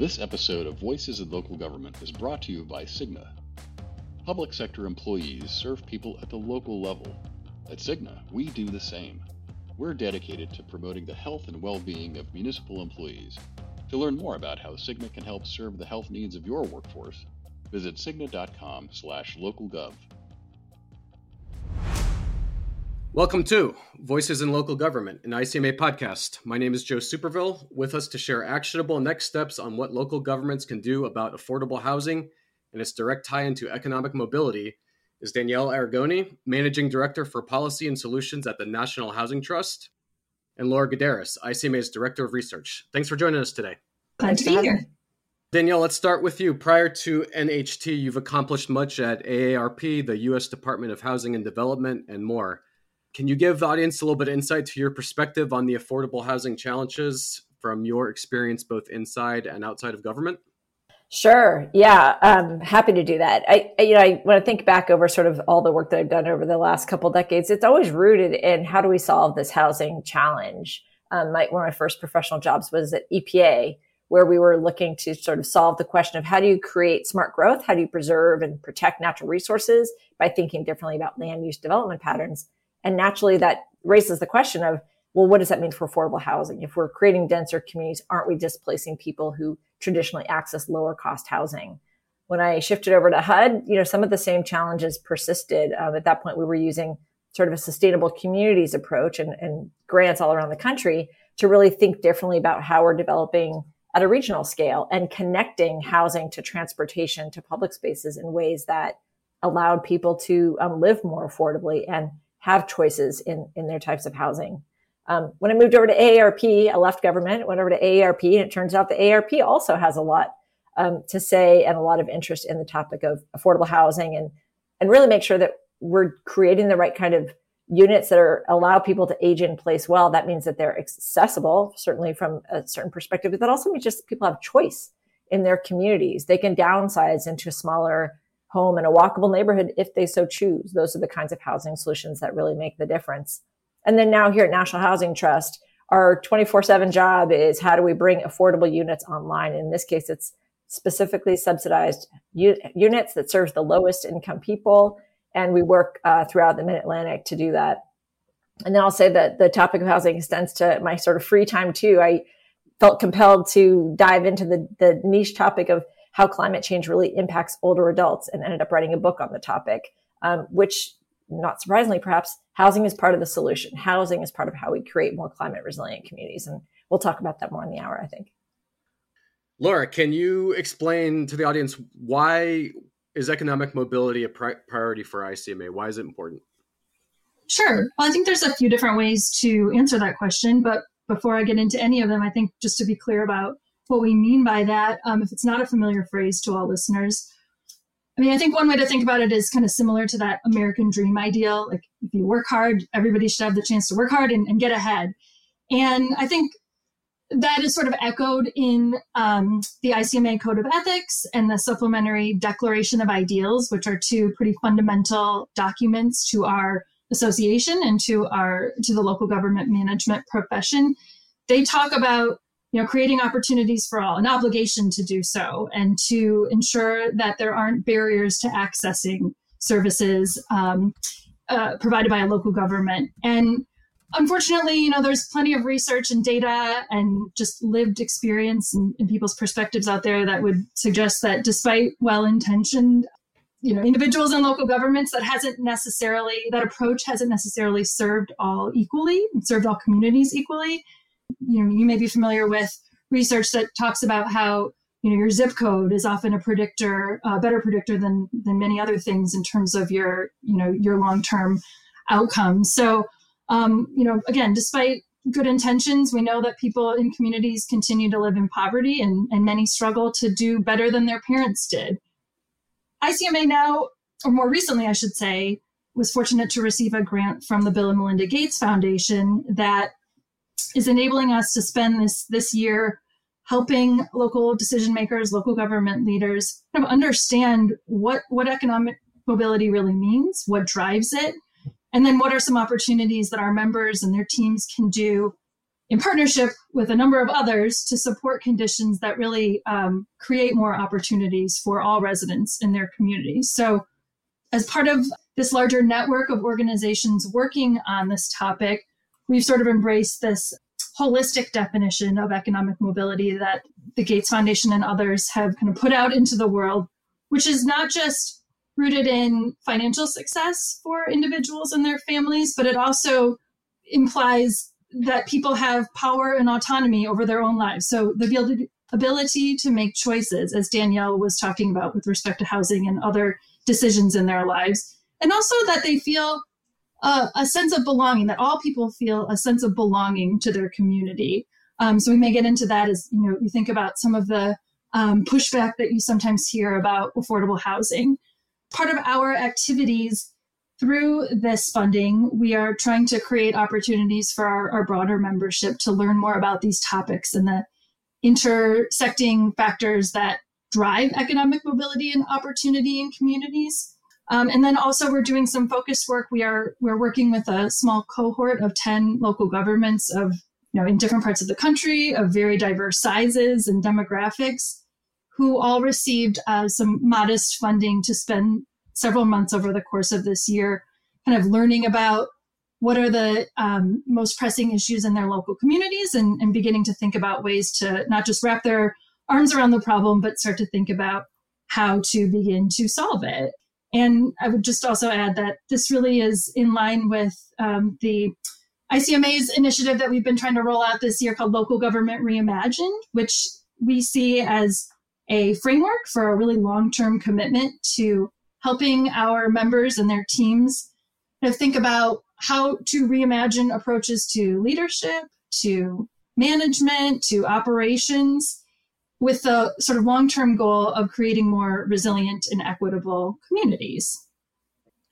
This episode of Voices in Local Government is brought to you by Cigna. Public sector employees serve people at the local level. At Cigna, we do the same. We're dedicated to promoting the health and well-being of municipal employees. To learn more about how Cigna can help serve the health needs of your workforce, visit cigna.com/localgov. Welcome to Voices in Local Government, an ICMA podcast. My name is Joe Superville. With us to share actionable next steps on what local governments can do about affordable housing and its direct tie into economic mobility is Danielle Arigoni, Managing Director for Policy and Solutions at the National Housing Trust, and Laura Goddeeris, ICMA's Director of Research. Thanks for joining us today. Glad to be here. Danielle, let's start with you. Prior to NHT, you've accomplished much at AARP, the U.S. Department of Housing and Development, and more. Can you give the audience a little bit of insight to your perspective on the affordable housing challenges from your experience both inside and outside of government? Sure. Yeah, I'm happy to do that. I, you know, I, when I think back over sort of all the work that I've done over the last couple decades, it's always rooted in how do we solve this housing challenge. Um, my, one of my first professional jobs was at EPA, where we were looking to sort of solve the question of how do you create smart growth? How do you preserve and protect natural resources by thinking differently about land use development patterns? And naturally, that raises the question of, well, what does that mean for affordable housing? If we're creating denser communities, aren't we displacing people who traditionally access lower cost housing? When I shifted over to HUD, you know, some of the same challenges persisted. Um, at that point, we were using sort of a sustainable communities approach and, and grants all around the country to really think differently about how we're developing at a regional scale and connecting housing to transportation to public spaces in ways that allowed people to um, live more affordably and have choices in, in their types of housing. Um, when I moved over to AARP, I left government, went over to AARP, and it turns out the AARP also has a lot um, to say and a lot of interest in the topic of affordable housing and and really make sure that we're creating the right kind of units that are allow people to age in place well. That means that they're accessible, certainly from a certain perspective, but that also means just people have choice in their communities. They can downsize into smaller home in a walkable neighborhood if they so choose. Those are the kinds of housing solutions that really make the difference. And then now here at National Housing Trust, our 24 7 job is how do we bring affordable units online? In this case, it's specifically subsidized u- units that serves the lowest income people. And we work uh, throughout the Mid Atlantic to do that. And then I'll say that the topic of housing extends to my sort of free time too. I felt compelled to dive into the, the niche topic of how climate change really impacts older adults and ended up writing a book on the topic, um, which not surprisingly, perhaps housing is part of the solution. Housing is part of how we create more climate resilient communities. And we'll talk about that more in the hour, I think. Laura, can you explain to the audience why is economic mobility a pri- priority for ICMA? Why is it important? Sure. Well, I think there's a few different ways to answer that question, but before I get into any of them, I think just to be clear about what we mean by that, um, if it's not a familiar phrase to all listeners. I mean, I think one way to think about it is kind of similar to that American dream ideal. Like, if you work hard, everybody should have the chance to work hard and, and get ahead. And I think that is sort of echoed in um, the ICMA Code of Ethics and the Supplementary Declaration of Ideals, which are two pretty fundamental documents to our association and to our to the local government management profession. They talk about you know, creating opportunities for all, an obligation to do so, and to ensure that there aren't barriers to accessing services um, uh, provided by a local government. And unfortunately, you know, there's plenty of research and data and just lived experience and, and people's perspectives out there that would suggest that despite well-intentioned you know individuals and local governments that hasn't necessarily that approach hasn't necessarily served all equally served all communities equally you know you may be familiar with research that talks about how you know your zip code is often a predictor a better predictor than than many other things in terms of your you know your long term outcomes. So um, you know again despite good intentions we know that people in communities continue to live in poverty and, and many struggle to do better than their parents did. Icma now or more recently i should say was fortunate to receive a grant from the bill and melinda gates foundation that is enabling us to spend this this year helping local decision makers, local government leaders kind of understand what what economic mobility really means, what drives it, and then what are some opportunities that our members and their teams can do in partnership with a number of others to support conditions that really um, create more opportunities for all residents in their communities. So, as part of this larger network of organizations working on this topic, we've sort of embraced this holistic definition of economic mobility that the Gates Foundation and others have kind of put out into the world, which is not just rooted in financial success for individuals and their families, but it also implies that people have power and autonomy over their own lives. So the ability to make choices, as Danielle was talking about with respect to housing and other decisions in their lives, and also that they feel uh, a sense of belonging, that all people feel a sense of belonging to their community. Um, so we may get into that as you know you think about some of the um, pushback that you sometimes hear about affordable housing. Part of our activities through this funding, we are trying to create opportunities for our, our broader membership to learn more about these topics and the intersecting factors that drive economic mobility and opportunity in communities. Um, and then also we're doing some focus work. We are we're working with a small cohort of 10 local governments of you know in different parts of the country of very diverse sizes and demographics who all received uh, some modest funding to spend several months over the course of this year, kind of learning about what are the um, most pressing issues in their local communities and, and beginning to think about ways to not just wrap their arms around the problem, but start to think about how to begin to solve it. And I would just also add that this really is in line with um, the ICMA's initiative that we've been trying to roll out this year called Local Government Reimagined, which we see as a framework for a really long term commitment to helping our members and their teams to think about how to reimagine approaches to leadership, to management, to operations, with the sort of long term goal of creating more resilient and equitable communities.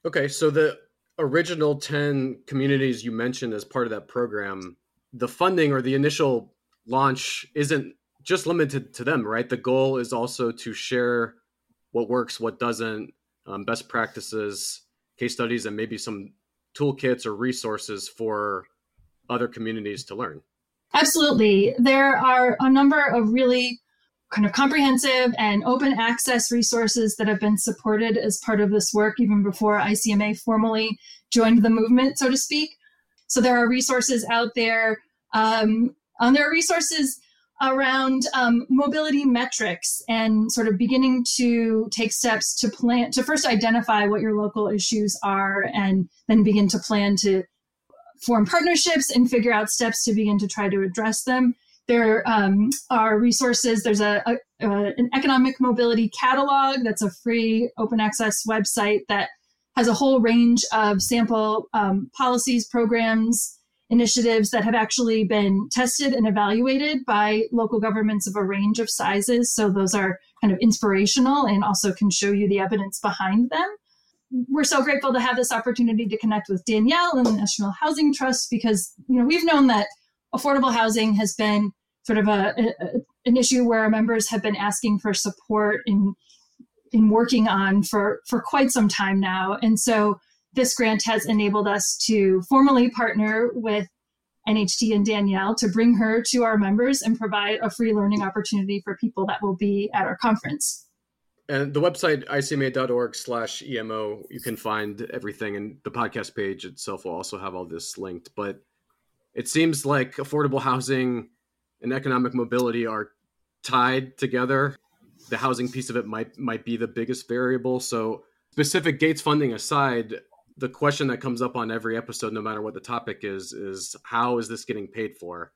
Okay, so the original 10 communities you mentioned as part of that program, the funding or the initial launch isn't just limited to them, right? The goal is also to share what works, what doesn't, um, best practices, case studies, and maybe some toolkits or resources for other communities to learn. Absolutely. There are a number of really kind of comprehensive and open access resources that have been supported as part of this work even before ICMA formally joined the movement, so to speak. So there are resources out there. Um, and there are resources around um, mobility metrics and sort of beginning to take steps to plan to first identify what your local issues are and then begin to plan to form partnerships and figure out steps to begin to try to address them there um, are resources there's a, a, an economic mobility catalog that's a free open access website that has a whole range of sample um, policies programs initiatives that have actually been tested and evaluated by local governments of a range of sizes. So those are kind of inspirational and also can show you the evidence behind them. We're so grateful to have this opportunity to connect with Danielle and the National Housing Trust because you know we've known that affordable housing has been sort of a, a an issue where our members have been asking for support in in working on for for quite some time now. And so this grant has enabled us to formally partner with NHT and Danielle to bring her to our members and provide a free learning opportunity for people that will be at our conference. And the website icma.org slash EMO, you can find everything, and the podcast page itself will also have all this linked. But it seems like affordable housing and economic mobility are tied together. The housing piece of it might might be the biggest variable. So specific Gates funding aside, the question that comes up on every episode, no matter what the topic is, is how is this getting paid for?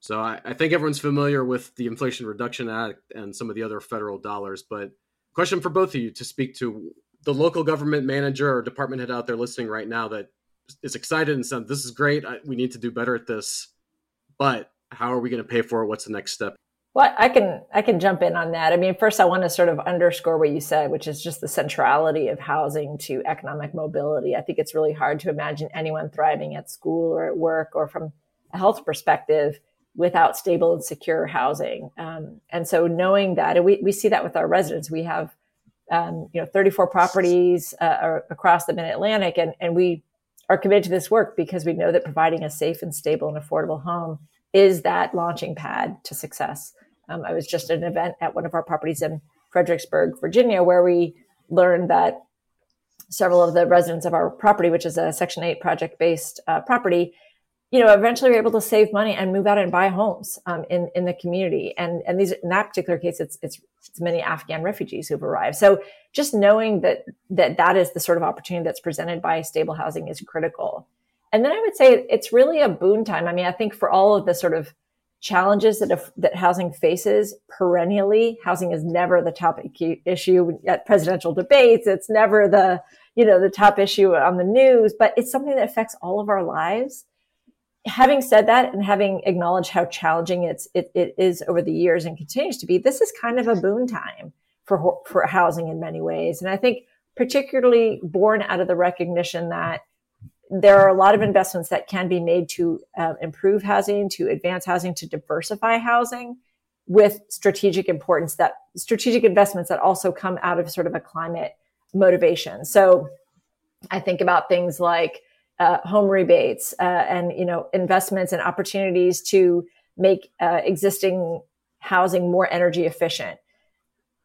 So I, I, think everyone's familiar with the Inflation Reduction Act and some of the other federal dollars. But question for both of you to speak to the local government manager or department head out there listening right now that is excited and said, "This is great. I, we need to do better at this." But how are we going to pay for it? What's the next step? Well, I can I can jump in on that. I mean, first I want to sort of underscore what you said, which is just the centrality of housing to economic mobility. I think it's really hard to imagine anyone thriving at school or at work or from a health perspective without stable and secure housing. Um, and so knowing that, and we, we see that with our residents, we have um, you know 34 properties uh, across the Mid Atlantic, and and we are committed to this work because we know that providing a safe and stable and affordable home is that launching pad to success. Um, I was just at an event at one of our properties in Fredericksburg, Virginia, where we learned that several of the residents of our property, which is a Section 8 project based uh, property, you know, eventually were able to save money and move out and buy homes um, in in the community. And and these in that particular case, it's it's it's many Afghan refugees who've arrived. So just knowing that that that is the sort of opportunity that's presented by stable housing is critical. And then I would say it's really a boon time. I mean, I think for all of the sort of challenges that have, that housing faces perennially, housing is never the top issue at presidential debates. It's never the you know the top issue on the news, but it's something that affects all of our lives having said that and having acknowledged how challenging it's it, it is over the years and continues to be this is kind of a boon time for for housing in many ways and i think particularly born out of the recognition that there are a lot of investments that can be made to uh, improve housing to advance housing to diversify housing with strategic importance that strategic investments that also come out of sort of a climate motivation so i think about things like uh, home rebates uh, and you know investments and opportunities to make uh, existing housing more energy efficient.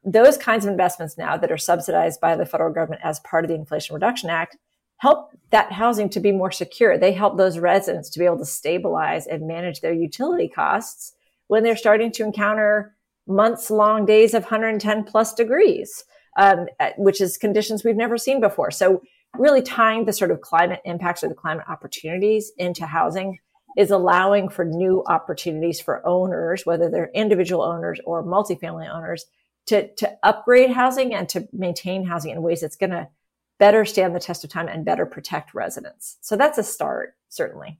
Those kinds of investments now that are subsidized by the federal government as part of the Inflation Reduction Act help that housing to be more secure. They help those residents to be able to stabilize and manage their utility costs when they're starting to encounter months long days of 110 plus degrees, um, which is conditions we've never seen before. So really tying the sort of climate impacts or the climate opportunities into housing is allowing for new opportunities for owners, whether they're individual owners or multifamily owners, to, to upgrade housing and to maintain housing in ways that's going to better stand the test of time and better protect residents. So that's a start, certainly.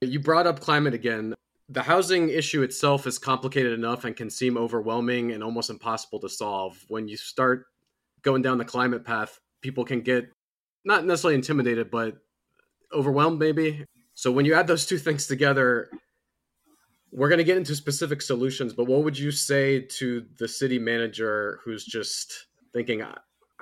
You brought up climate again. The housing issue itself is complicated enough and can seem overwhelming and almost impossible to solve. When you start going down the climate path, people can get not necessarily intimidated, but overwhelmed maybe. So when you add those two things together, we're going to get into specific solutions, but what would you say to the city manager who's just thinking,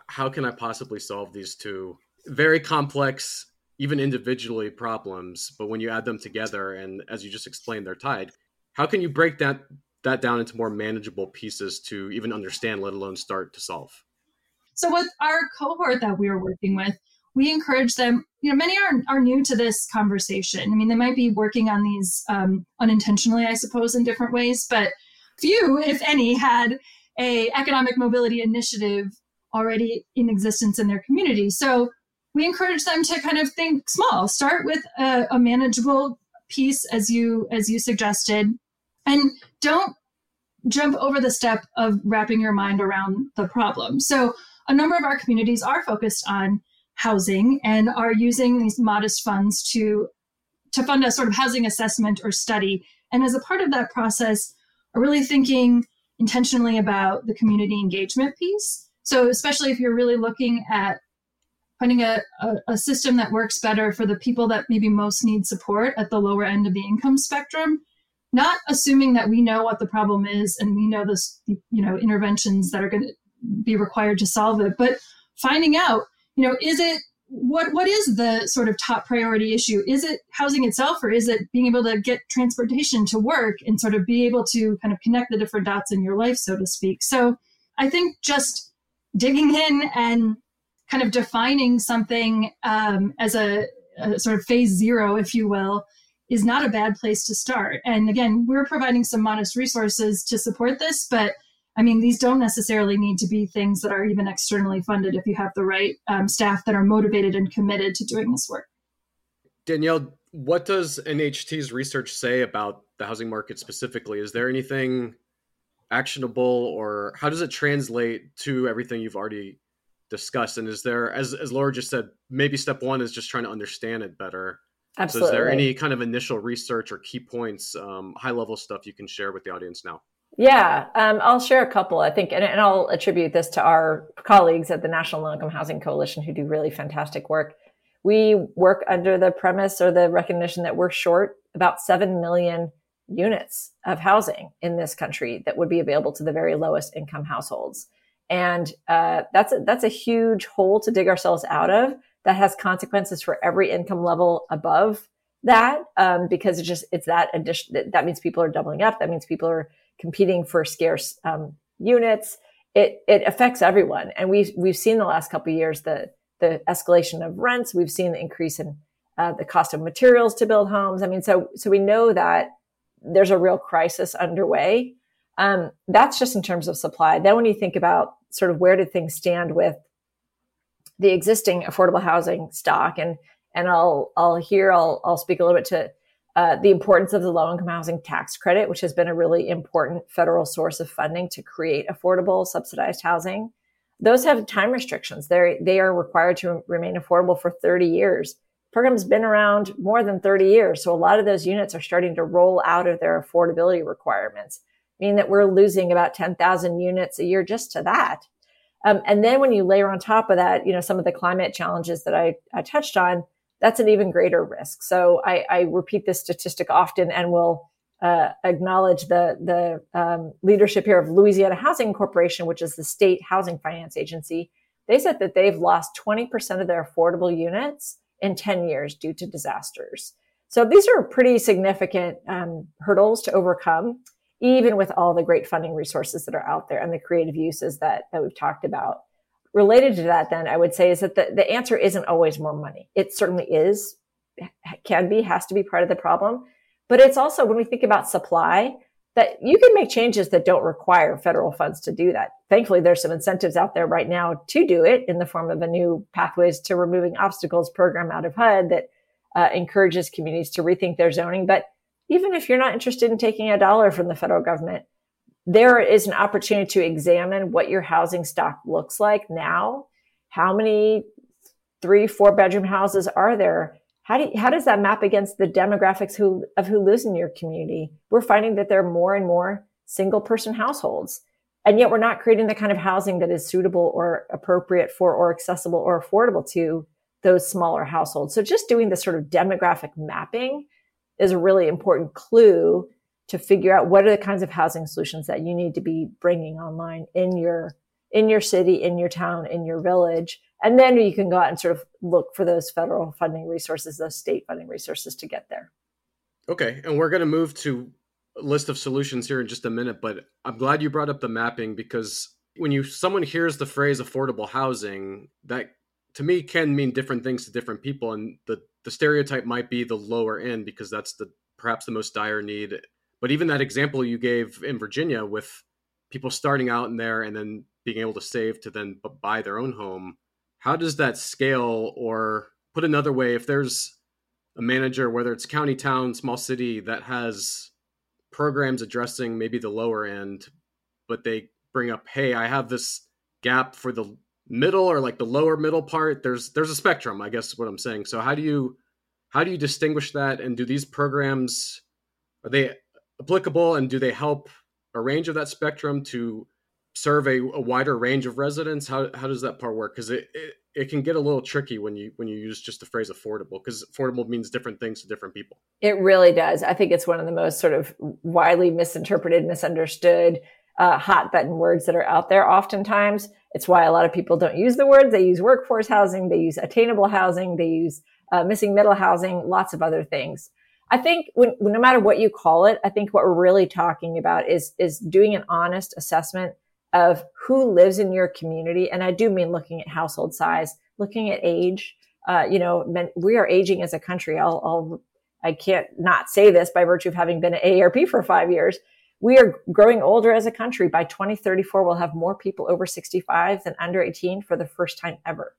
how can I possibly solve these two very complex, even individually problems, but when you add them together and as you just explained, they're tied, how can you break that that down into more manageable pieces to even understand, let alone start to solve? So with our cohort that we are working with, we encourage them, you know, many are, are new to this conversation. I mean, they might be working on these um, unintentionally, I suppose, in different ways, but few, if any, had a economic mobility initiative already in existence in their community. So we encourage them to kind of think small, start with a, a manageable piece as you as you suggested, and don't jump over the step of wrapping your mind around the problem. So a number of our communities are focused on housing and are using these modest funds to to fund a sort of housing assessment or study. And as a part of that process, are really thinking intentionally about the community engagement piece. So especially if you're really looking at finding a, a, a, system that works better for the people that maybe most need support at the lower end of the income spectrum, not assuming that we know what the problem is and we know this, you know, interventions that are going to be required to solve it, but finding out, you know, is it what what is the sort of top priority issue? Is it housing itself, or is it being able to get transportation to work and sort of be able to kind of connect the different dots in your life, so to speak? So I think just digging in and kind of defining something um, as a, a sort of phase zero, if you will, is not a bad place to start. And again, we're providing some modest resources to support this, but I mean, these don't necessarily need to be things that are even externally funded if you have the right um, staff that are motivated and committed to doing this work. Danielle, what does NHT's research say about the housing market specifically? Is there anything actionable or how does it translate to everything you've already discussed? And is there, as, as Laura just said, maybe step one is just trying to understand it better. Absolutely. So is there any kind of initial research or key points, um, high level stuff you can share with the audience now? Yeah, um, I'll share a couple, I think, and, and, I'll attribute this to our colleagues at the National Low Income Housing Coalition who do really fantastic work. We work under the premise or the recognition that we're short about 7 million units of housing in this country that would be available to the very lowest income households. And uh, that's, a, that's a huge hole to dig ourselves out of that has consequences for every income level above that um, because it's just it's that addition that means people are doubling up. That means people are competing for scarce um, units. It it affects everyone. And we've we've seen the last couple years the the escalation of rents. We've seen the increase in uh, the cost of materials to build homes. I mean so so we know that there's a real crisis underway um, that's just in terms of supply then when you think about sort of where did things stand with the existing affordable housing stock and and I'll I'll hear I'll I'll speak a little bit to uh, the importance of the low income housing tax credit, which has been a really important federal source of funding to create affordable subsidized housing. Those have time restrictions. They they are required to remain affordable for 30 years. Program's been around more than 30 years, so a lot of those units are starting to roll out of their affordability requirements, meaning that we're losing about 10,000 units a year just to that. Um, and then when you layer on top of that, you know, some of the climate challenges that I, I touched on, that's an even greater risk. So I, I repeat this statistic often and will uh, acknowledge the the um, leadership here of Louisiana Housing Corporation, which is the state housing finance agency. They said that they've lost 20% of their affordable units in 10 years due to disasters. So these are pretty significant um, hurdles to overcome, even with all the great funding resources that are out there and the creative uses that, that we've talked about related to that, then I would say is that the, the answer isn't always more money. It certainly is, can be, has to be part of the problem. But it's also when we think about supply, that you can make changes that don't require federal funds to do that. Thankfully, there's some incentives out there right now to do it in the form of a new Pathways to Removing Obstacles program out of HUD that uh, encourages communities to rethink their zoning. But even if you're not interested in taking a dollar from the federal government, there is an opportunity to examine what your housing stock looks like now. How many three, four bedroom houses are there? How, do how does that map against the demographics who, of who lives in your community? We're finding that there are more and more single person households. And yet we're not creating the kind of housing that is suitable or appropriate for or accessible or affordable to those smaller households. So just doing this sort of demographic mapping is a really important clue to figure out what are the kinds of housing solutions that you need to be bringing online in your in your city in your town in your village and then you can go out and sort of look for those federal funding resources those state funding resources to get there. Okay and we're going to move to a list of solutions here in just a minute but i'm glad you brought up the mapping because when you someone hears the phrase affordable housing that to me can mean different things to different people and the the stereotype might be the lower end because that's the perhaps the most dire need. But even that example you gave in Virginia with people starting out in there and then being able to save to then buy their own home, how does that scale? Or put another way, if there's a manager, whether it's county, town, small city, that has programs addressing maybe the lower end, but they bring up, hey, I have this gap for the middle or like the lower middle part. There's there's a spectrum, I guess is what I'm saying. So how do you how do you distinguish that? And do these programs are they applicable and do they help a range of that spectrum to serve a, a wider range of residents how, how does that part work? Because it, it, it can get a little tricky when you when you use just the phrase affordable because affordable means different things to different people. It really does. I think it's one of the most sort of widely misinterpreted misunderstood uh, hot button words that are out there oftentimes. It's why a lot of people don't use the words. They use workforce housing they use attainable housing they use uh, missing middle housing lots of other things. I think when, no matter what you call it, I think what we're really talking about is, is doing an honest assessment of who lives in your community. And I do mean looking at household size, looking at age. Uh, you know, men, we are aging as a country. I'll, I'll, I can't not say this by virtue of having been at AARP for five years. We are growing older as a country. By 2034, we'll have more people over 65 than under 18 for the first time ever.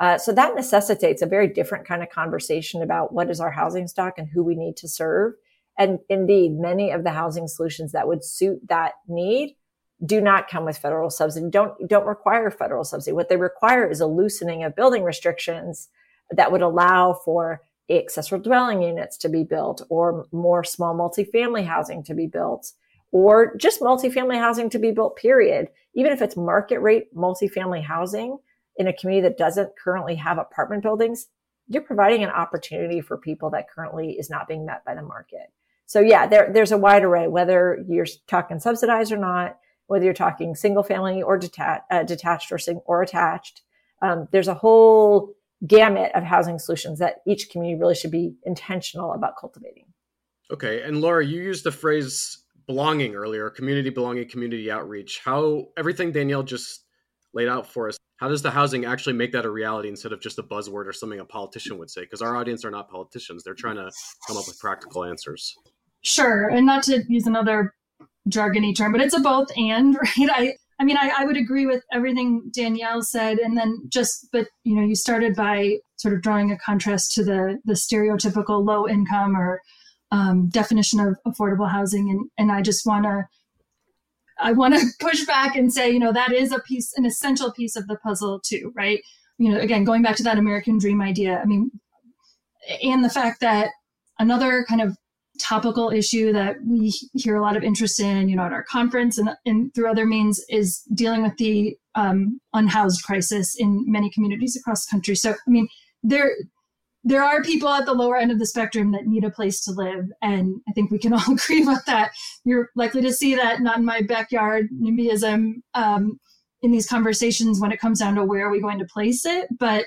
Uh, so that necessitates a very different kind of conversation about what is our housing stock and who we need to serve. And indeed, many of the housing solutions that would suit that need do not come with federal subsidy, don't, don't require federal subsidy. What they require is a loosening of building restrictions that would allow for accessory dwelling units to be built or more small multifamily housing to be built or just multifamily housing to be built, period. Even if it's market rate multifamily housing, in a community that doesn't currently have apartment buildings, you're providing an opportunity for people that currently is not being met by the market. So yeah, there, there's a wide array, whether you're talking subsidized or not, whether you're talking single family or detached, uh, detached or, sing- or attached. Um, there's a whole gamut of housing solutions that each community really should be intentional about cultivating. Okay. And Laura, you used the phrase belonging earlier, community belonging, community outreach. How everything Danielle just laid out for us, how does the housing actually make that a reality instead of just a buzzword or something a politician would say? Because our audience are not politicians. They're trying to come up with practical answers. Sure. And not to use another jargony term, but it's a both and, right? I I mean, I, I would agree with everything Danielle said, and then just, but you know, you started by sort of drawing a contrast to the the stereotypical low income or um, definition of affordable housing, and and I just want to I want to push back and say, you know, that is a piece, an essential piece of the puzzle too, right? You know, again, going back to that American dream idea. I mean, and the fact that another kind of topical issue that we hear a lot of interest in, you know, at our conference and, and through other means is dealing with the um, unhoused crisis in many communities across the country. So, I mean, there there are people at the lower end of the spectrum that need a place to live, and I think we can all agree about that. You're likely to see that not in my backyard NIMBYism um, in these conversations when it comes down to where are we going to place it, but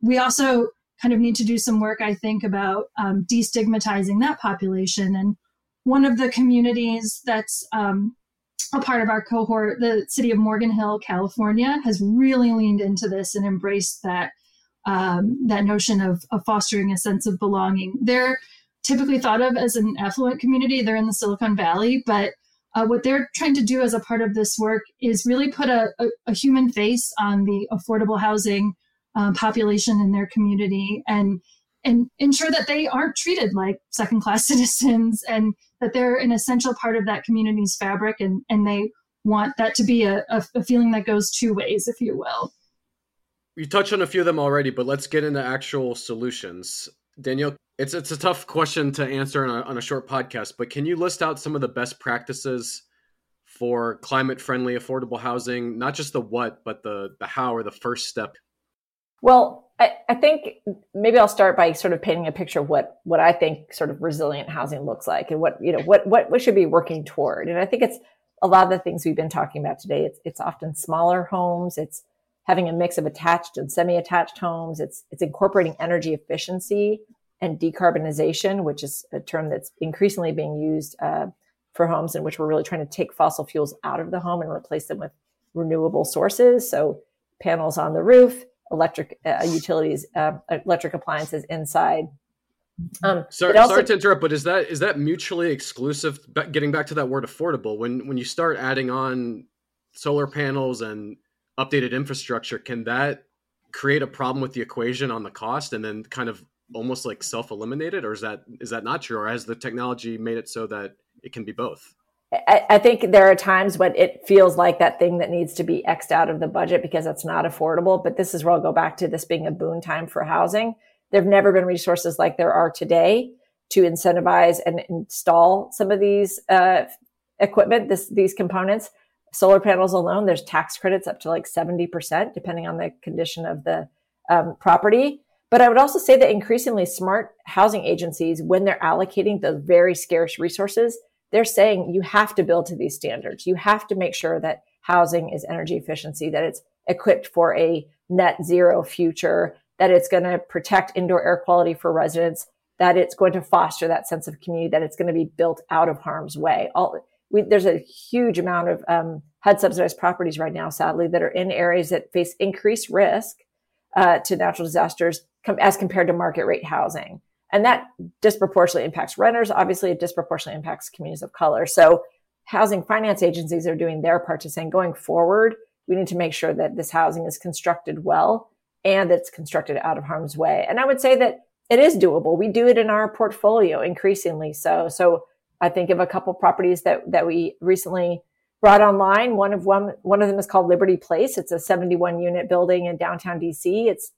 we also kind of need to do some work, I think, about um, destigmatizing that population. And one of the communities that's um, a part of our cohort, the city of Morgan Hill, California, has really leaned into this and embraced that um, that notion of, of fostering a sense of belonging. They're typically thought of as an affluent community. They're in the Silicon Valley, but uh, what they're trying to do as a part of this work is really put a, a, a human face on the affordable housing um, population in their community and and ensure that they aren't treated like second class citizens and that they're an essential part of that community's fabric and and they want that to be a, a, a feeling that goes two ways if you will. You touched on a few of them already but let's get into actual solutions. Danielle it's it's a tough question to answer on a, on a short podcast but can you list out some of the best practices for climate friendly affordable housing? Not just the what but the the how or the first step well, I, I, think maybe I'll start by sort of painting a picture of what what I think sort of resilient housing looks like and what you know what what we should be working toward. And I think it's a lot of the things we've been talking about today. It's it's often smaller homes. It's having a mix of attached and semi-attached homes. It's it's incorporating energy efficiency and decarbonization, which is a term that's increasingly being used uh, for homes in which we're really trying to take fossil fuels out of the home and replace them with renewable sources. So panels on the roof electric uh, utilities, uh, electric appliances inside. Um, sorry, also, sorry to interrupt, but is that is that mutually exclusive? Getting back to that word affordable, when when you start adding on solar panels and updated infrastructure, can that create a problem with the equation on the cost, and then kind of almost like self eliminated, or is that is that not true, or has the technology made it so that it can be both? I, I, think there are times when it feels like that thing that needs to be xed out of the budget because it's not affordable. But this is where I'll go back to this being a boon time for housing. There have never been resources like there are today to incentivize and install some of these uh, equipment, this, these components. Solar panels alone, there's tax credits up to like 70%, depending on the condition of the um, property. But I would also say that increasingly smart housing agencies, when they're allocating those very scarce resources, they're saying you have to build to these standards. You have to make sure that housing is energy efficiency, that it's equipped for a net zero future, that it's going to protect indoor air quality for residents, that it's going to foster that sense of community, that it's going to be built out of harm's way. All, we, there's a huge amount of um, HUD subsidized properties right now, sadly, that are in areas that face increased risk uh, to natural disasters com- as compared to market rate housing. And that disproportionately impacts renters. Obviously, it disproportionately impacts communities of color. So housing finance agencies are doing their part to saying going forward, we need to make sure that this housing is constructed well and it's constructed out of harm's way. And I would say that it is doable. We do it in our portfolio increasingly so. So I think of a couple properties that that we recently brought online. One of one one of them is called Liberty Place. It's a 71 unit building in downtown DC. It's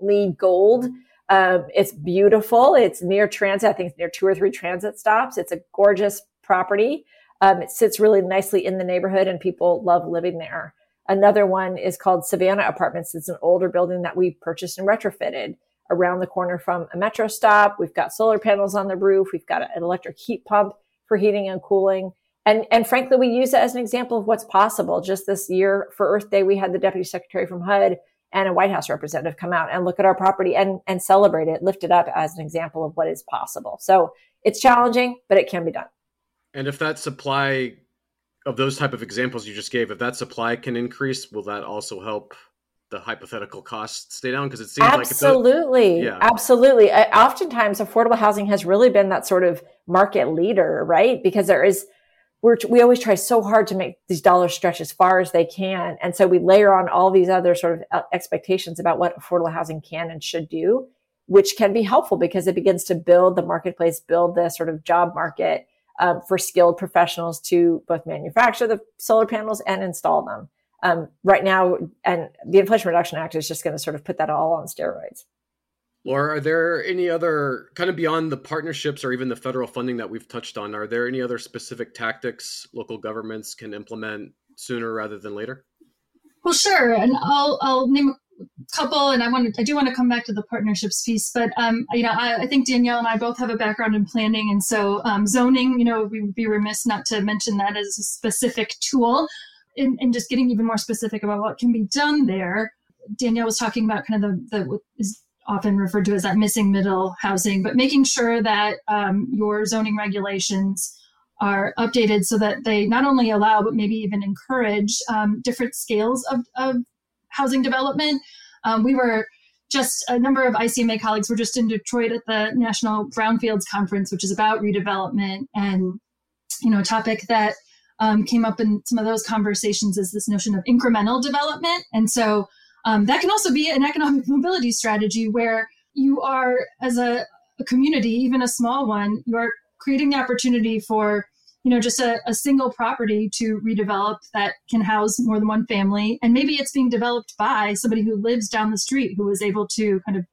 LEED Gold. Um, it's beautiful. It's near transit. I think it's near two or three transit stops. It's a gorgeous property. Um, it sits really nicely in the neighborhood and people love living there. Another one is called Savannah Apartments. It's an older building that we purchased and retrofitted around the corner from a metro stop. We've got solar panels on the roof. We've got an electric heat pump for heating and cooling. And, and frankly, we use it as an example of what's possible. Just this year for Earth Day, we had the deputy secretary from HUD and a White House representative come out and look at our property and, and celebrate it, lift it up as an example of what is possible. So it's challenging, but it can be done. And if that supply of those type of examples you just gave, if that supply can increase, will that also help the hypothetical costs stay down? Because it seems absolutely, like yeah. absolutely. Oftentimes, affordable housing has really been that sort of market leader, right? Because there is we're, we always try so hard to make these dollars stretch as far as they can. And so we layer on all these other sort of uh, expectations about what affordable housing can and should do, which can be helpful because it begins to build the marketplace, build the sort of job market um, for skilled professionals to both manufacture the solar panels and install them. Um, right now, and the Inflation Reduction Act is just going to sort of put that all on steroids. Or are there any other kind of beyond the partnerships or even the federal funding that we've touched on? Are there any other specific tactics local governments can implement sooner rather than later? Well, sure, and I'll I'll name a couple, and I want to I do want to come back to the partnerships piece, but um, you know, I, I think Danielle and I both have a background in planning, and so um, zoning, you know, we would be remiss not to mention that as a specific tool, and, just getting even more specific about what can be done there. Danielle was talking about kind of the the is often referred to as that missing middle housing, but making sure that um, your zoning regulations are updated so that they not only allow but maybe even encourage um, different scales of, of housing development. Um, we were just a number of ICMA colleagues were just in Detroit at the National Brownfields Conference, which is about redevelopment, and you know, a topic that um, came up in some of those conversations is this notion of incremental development, and so um, that can also be an economic mobility strategy where you are, as a, a community, even a small one, you are creating the opportunity for you know just a, a, single property to redevelop that can house more than one family. And maybe it's being developed by somebody who lives down the street who is able to kind of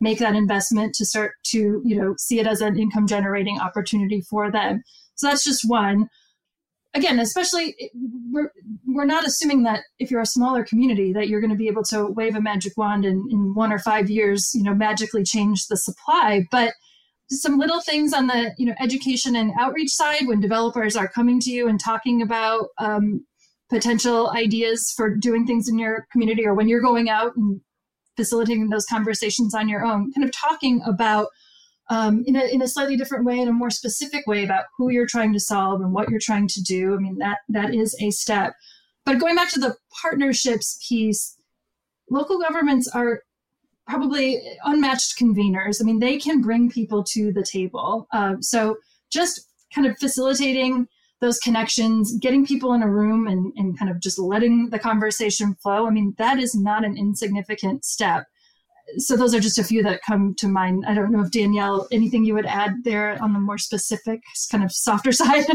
make that investment to start to you know see it as an income generating opportunity for them. So that's just one again, especially we're, we're not assuming that if you're a smaller community that you're going to be able to wave a magic wand and in one or five years, you know, magically change the supply. But some little things on the you know education and outreach side when developers are coming to you and talking about um, potential ideas for doing things in your community or when you're going out and facilitating those conversations on your own kind of talking about um, in, a, in a slightly different way, in a more specific way about who you're trying to solve and what you're trying to do. I mean, that that is a step. But going back to the partnerships piece, local governments are probably unmatched conveners. I mean, they can bring people to the table. Uh, so just kind of facilitating those connections, getting people in a room and, and kind of just letting the conversation flow. I mean, that is not an insignificant step so those are just a few that come to mind. I don't know if Danielle, anything you would add there on the more specific, kind of softer side.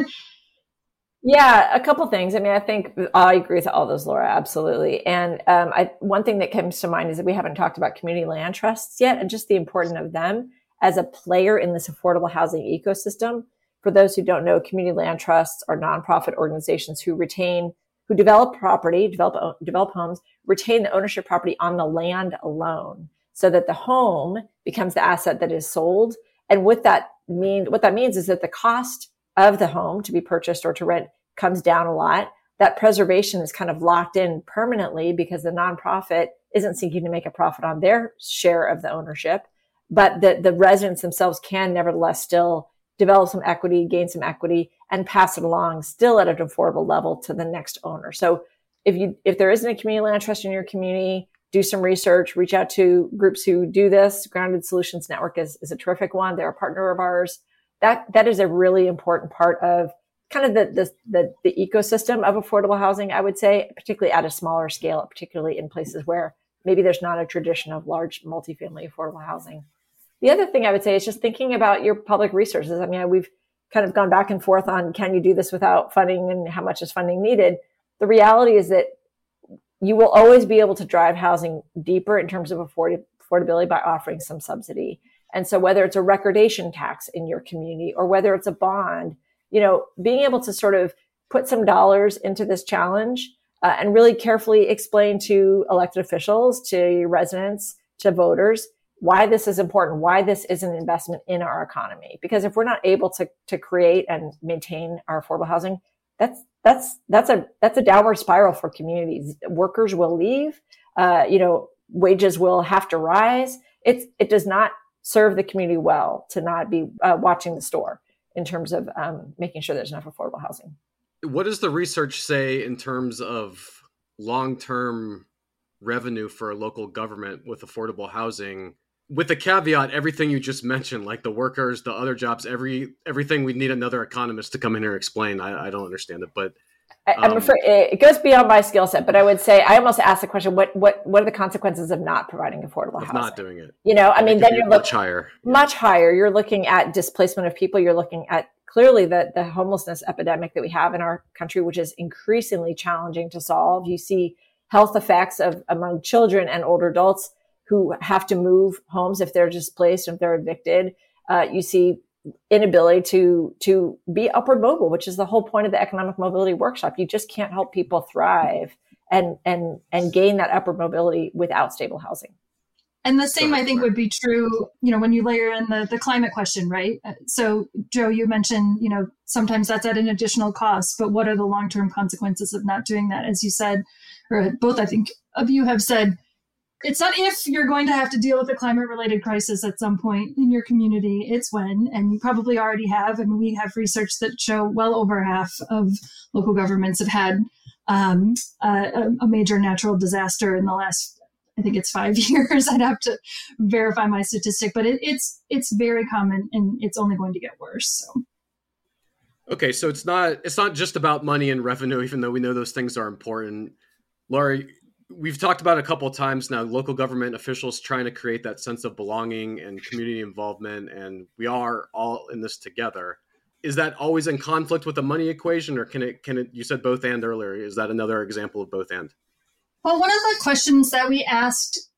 Yeah, a couple things. I mean, I think I agree with all those, Laura, absolutely. And um, I, one thing that comes to mind is that we haven't talked about community land trusts yet, and just the importance of them as a player in this affordable housing ecosystem. For those who don't know, community land trusts are nonprofit organizations who retain, who develop property, develop develop homes, retain the ownership property on the land alone so that the home becomes the asset that is sold. And what that mean, what that means is that the cost of the home to be purchased or to rent comes down a lot. That preservation is kind of locked in permanently because the nonprofit isn't seeking to make a profit on their share of the ownership, but the, the residents themselves can nevertheless still develop some equity, gain some equity, and pass it along still at an affordable level to the next owner. So if you if there isn't a community land trust in your community, do some research, reach out to groups who do this. Grounded Solutions Network is, is a terrific one. They're a partner of ours. That, that is a really important part of kind of the, the, the, the ecosystem of affordable housing, I would say, particularly at a smaller scale, particularly in places where maybe there's not a tradition of large multifamily affordable housing. The other thing I would say is just thinking about your public resources. I mean, we've kind of gone back and forth on can you do this without funding and how much is funding needed. The reality is that you will always be able to drive housing deeper in terms of afford- affordability by offering some subsidy. And so whether it's a recordation tax in your community or whether it's a bond, you know, being able to sort of put some dollars into this challenge uh, and really carefully explain to elected officials, to residents, to voters why this is important, why this is an investment in our economy. Because if we're not able to, to create and maintain our affordable housing, that's that's that's a that's a downward spiral for communities. Workers will leave. Uh, you know, wages will have to rise. It's it does not serve the community well to not be uh, watching the store in terms of um, making sure there's enough affordable housing. What does the research say in terms of long term revenue for a local government with affordable housing? With the caveat, everything you just mentioned, like the workers, the other jobs, every everything, we need another economist to come in here and explain. I, I don't understand it, but I, am um, afraid it goes beyond my skill set, but I would say I almost ask the question: what what what are the consequences of not providing affordable housing? Not doing it. You know, I mean, then you're much higher. Much higher. You're looking at displacement of people. You're looking at clearly the the homelessness epidemic that we have in our country, which is increasingly challenging to solve. You see health effects of among children and older adults who have to move homes if they're displaced, if they're evicted. Uh, you see inability to to be upward mobile, which is the whole point of the economic mobility workshop. You just can't help people thrive and and and gain that upward mobility without stable housing. And the same, I think, would be true, you know, when you layer in the, the climate question, right? Uh, so, Joe, you mentioned, you know, sometimes that's at an additional cost, but what are the long term consequences of not doing that? As you said, or both, I think, of you have said, it's not if you're going to have to deal with a climate related crisis at some point in your community. It's when and you probably already have and we have research that show well over half of local governments have had um, a, a, major natural disaster in the last i think it's five years. I'd have to verify my statistic but it, it's it's very common and it's only going to get worse so. Okay so it's not it's not just about money and revenue even though we know those things are important. Laura we've talked about a couple of times now local government officials trying to create that sense of belonging and community involvement and we are all in this together. Is that always in conflict with the money equation or can it can it you said both and earlier is that another example of both and? Well one of the questions that we asked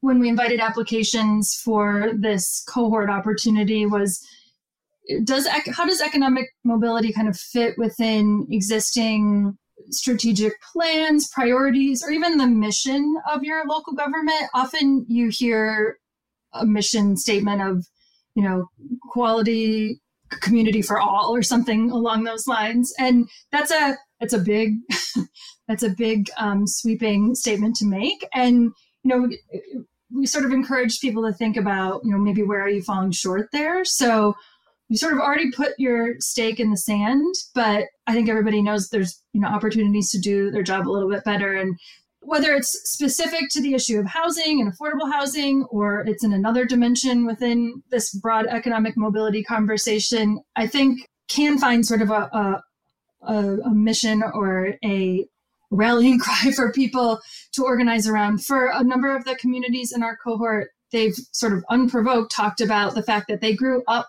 when we invited applications for this cohort opportunity was does how does economic mobility kind of fit within existing strategic plans, priorities, or even the mission of your local government. Often you hear a mission statement of, you know, quality community for all or something along those lines. And that's a that's a big that's a big um, sweeping statement to make. And you know, we sort of encourage people to think about, you know, maybe where are you falling short there? So you sort of already put your stake in the sand, but I think everybody knows there's you know opportunities to do their job a little bit better and whether it's specific to the issue of housing and affordable housing or it's in another dimension within this broad economic mobility conversation, I think can find sort of a, a, a mission or a rallying cry for people to organize around. For a number of the communities in our cohort, they've sort of unprovoked talked about the fact that they grew up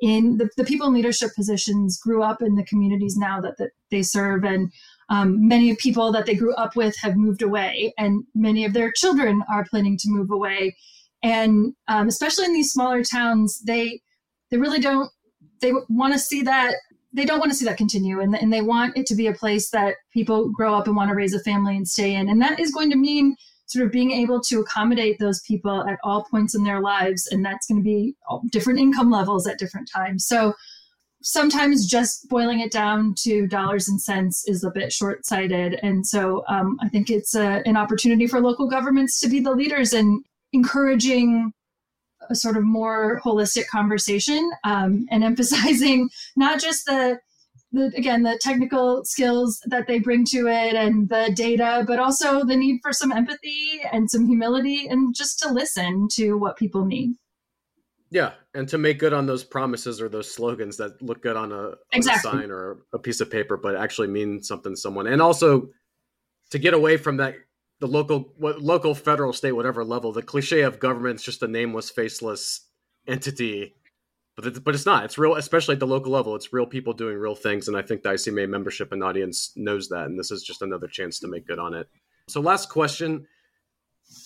in the, the people in leadership positions grew up in the communities now that, that they serve. And um, many people that they grew up with have moved away and many of their children are planning to move away. And um, especially in these smaller towns they they really don't they want to see that they don't want to see that continue. And, and they want it to be a place that people grow up and want to raise a family and stay in. And that is going to mean sort of being able to accommodate those people at all points in their lives. And that's going to be different income levels at different times. So sometimes just boiling it down to dollars and cents is a bit short sighted. And so um, I think it's a, an opportunity for local governments to be the leaders in encouraging a sort of more holistic conversation um, and emphasizing not just the the, again the technical skills that they bring to it and the data but also the need for some empathy and some humility and just to listen to what people need. Yeah and to make good on those promises or those slogans that look good on a, on a sign or a piece of paper but actually mean something to someone. And also to get away from that the local what local federal state whatever level the cliche of government's just a nameless faceless entity but it's, but it's not. It's real, especially at the local level. It's real people doing real things, and I think the ICMA membership and audience knows that. And this is just another chance to make good on it. So, last question: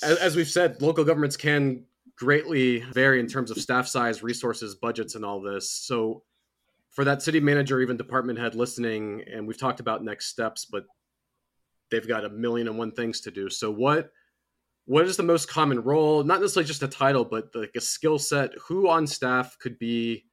as, as we've said, local governments can greatly vary in terms of staff size, resources, budgets, and all this. So, for that city manager, even department head listening, and we've talked about next steps, but they've got a million and one things to do. So, what what is the most common role not necessarily just a title but like a skill set who on staff could be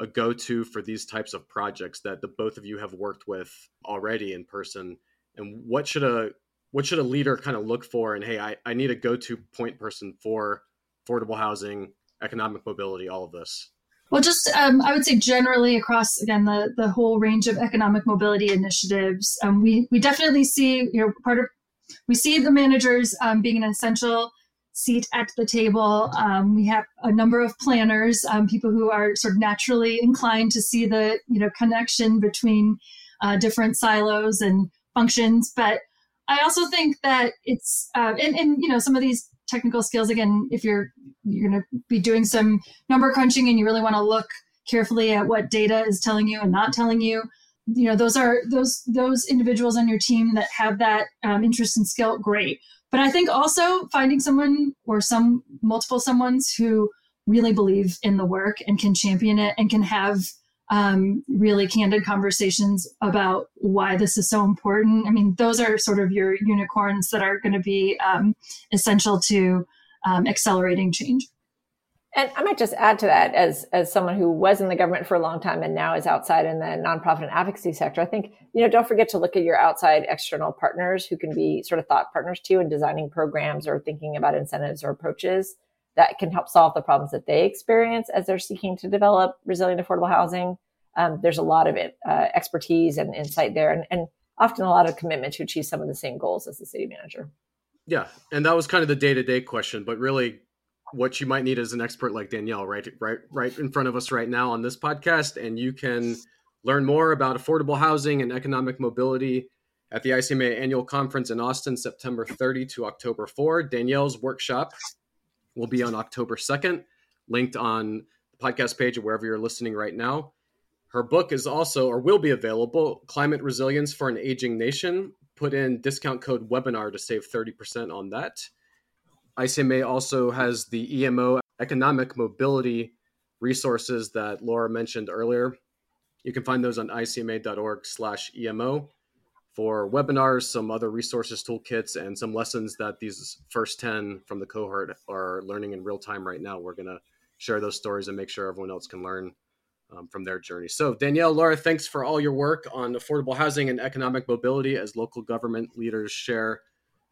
a go-to for these types of projects that the both of you have worked with already in person and what should a what should a leader kind of look for? And hey, I, I need a go to point person for affordable housing, economic mobility, all of this. Well, just um, I would say generally across again the the whole range of economic mobility initiatives, um, we we definitely see you know part of we see the managers um, being an essential seat at the table. Um, we have a number of planners, um, people who are sort of naturally inclined to see the you know connection between uh, different silos and functions. But I also think that it's uh, and, and you know some of these technical skills again if you're you're going to be doing some number crunching and you really want to look carefully at what data is telling you and not telling you you know those are those those individuals on your team that have that um, interest and skill great but i think also finding someone or some multiple someone's who really believe in the work and can champion it and can have um, really candid conversations about why this is so important. I mean, those are sort of your unicorns that are going to be um, essential to um, accelerating change. And I might just add to that, as as someone who was in the government for a long time and now is outside in the nonprofit and advocacy sector, I think you know don't forget to look at your outside external partners who can be sort of thought partners to you in designing programs or thinking about incentives or approaches that can help solve the problems that they experience as they're seeking to develop resilient, affordable housing. Um, there's a lot of it, uh, expertise and insight there, and, and often a lot of commitment to achieve some of the same goals as the city manager. Yeah, and that was kind of the day to day question, but really, what you might need is an expert like Danielle, right, right, right in front of us right now on this podcast, and you can learn more about affordable housing and economic mobility at the ICMA annual conference in Austin, September 30 to October 4. Danielle's workshop will be on October 2nd, linked on the podcast page or wherever you're listening right now. Her book is also or will be available Climate Resilience for an Aging Nation. Put in discount code webinar to save 30% on that. ICMA also has the EMO economic mobility resources that Laura mentioned earlier. You can find those on icma.org slash EMO for webinars, some other resources, toolkits, and some lessons that these first 10 from the cohort are learning in real time right now. We're going to share those stories and make sure everyone else can learn um, from their journey. So, Danielle, Laura, thanks for all your work on affordable housing and economic mobility as local government leaders share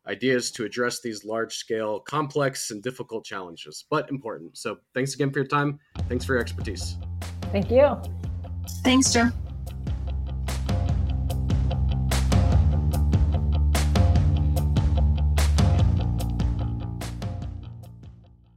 ideas to address these large scale, complex, and difficult challenges, but important. So, thanks again for your time. Thanks for your expertise. Thank you. Thanks, Joe.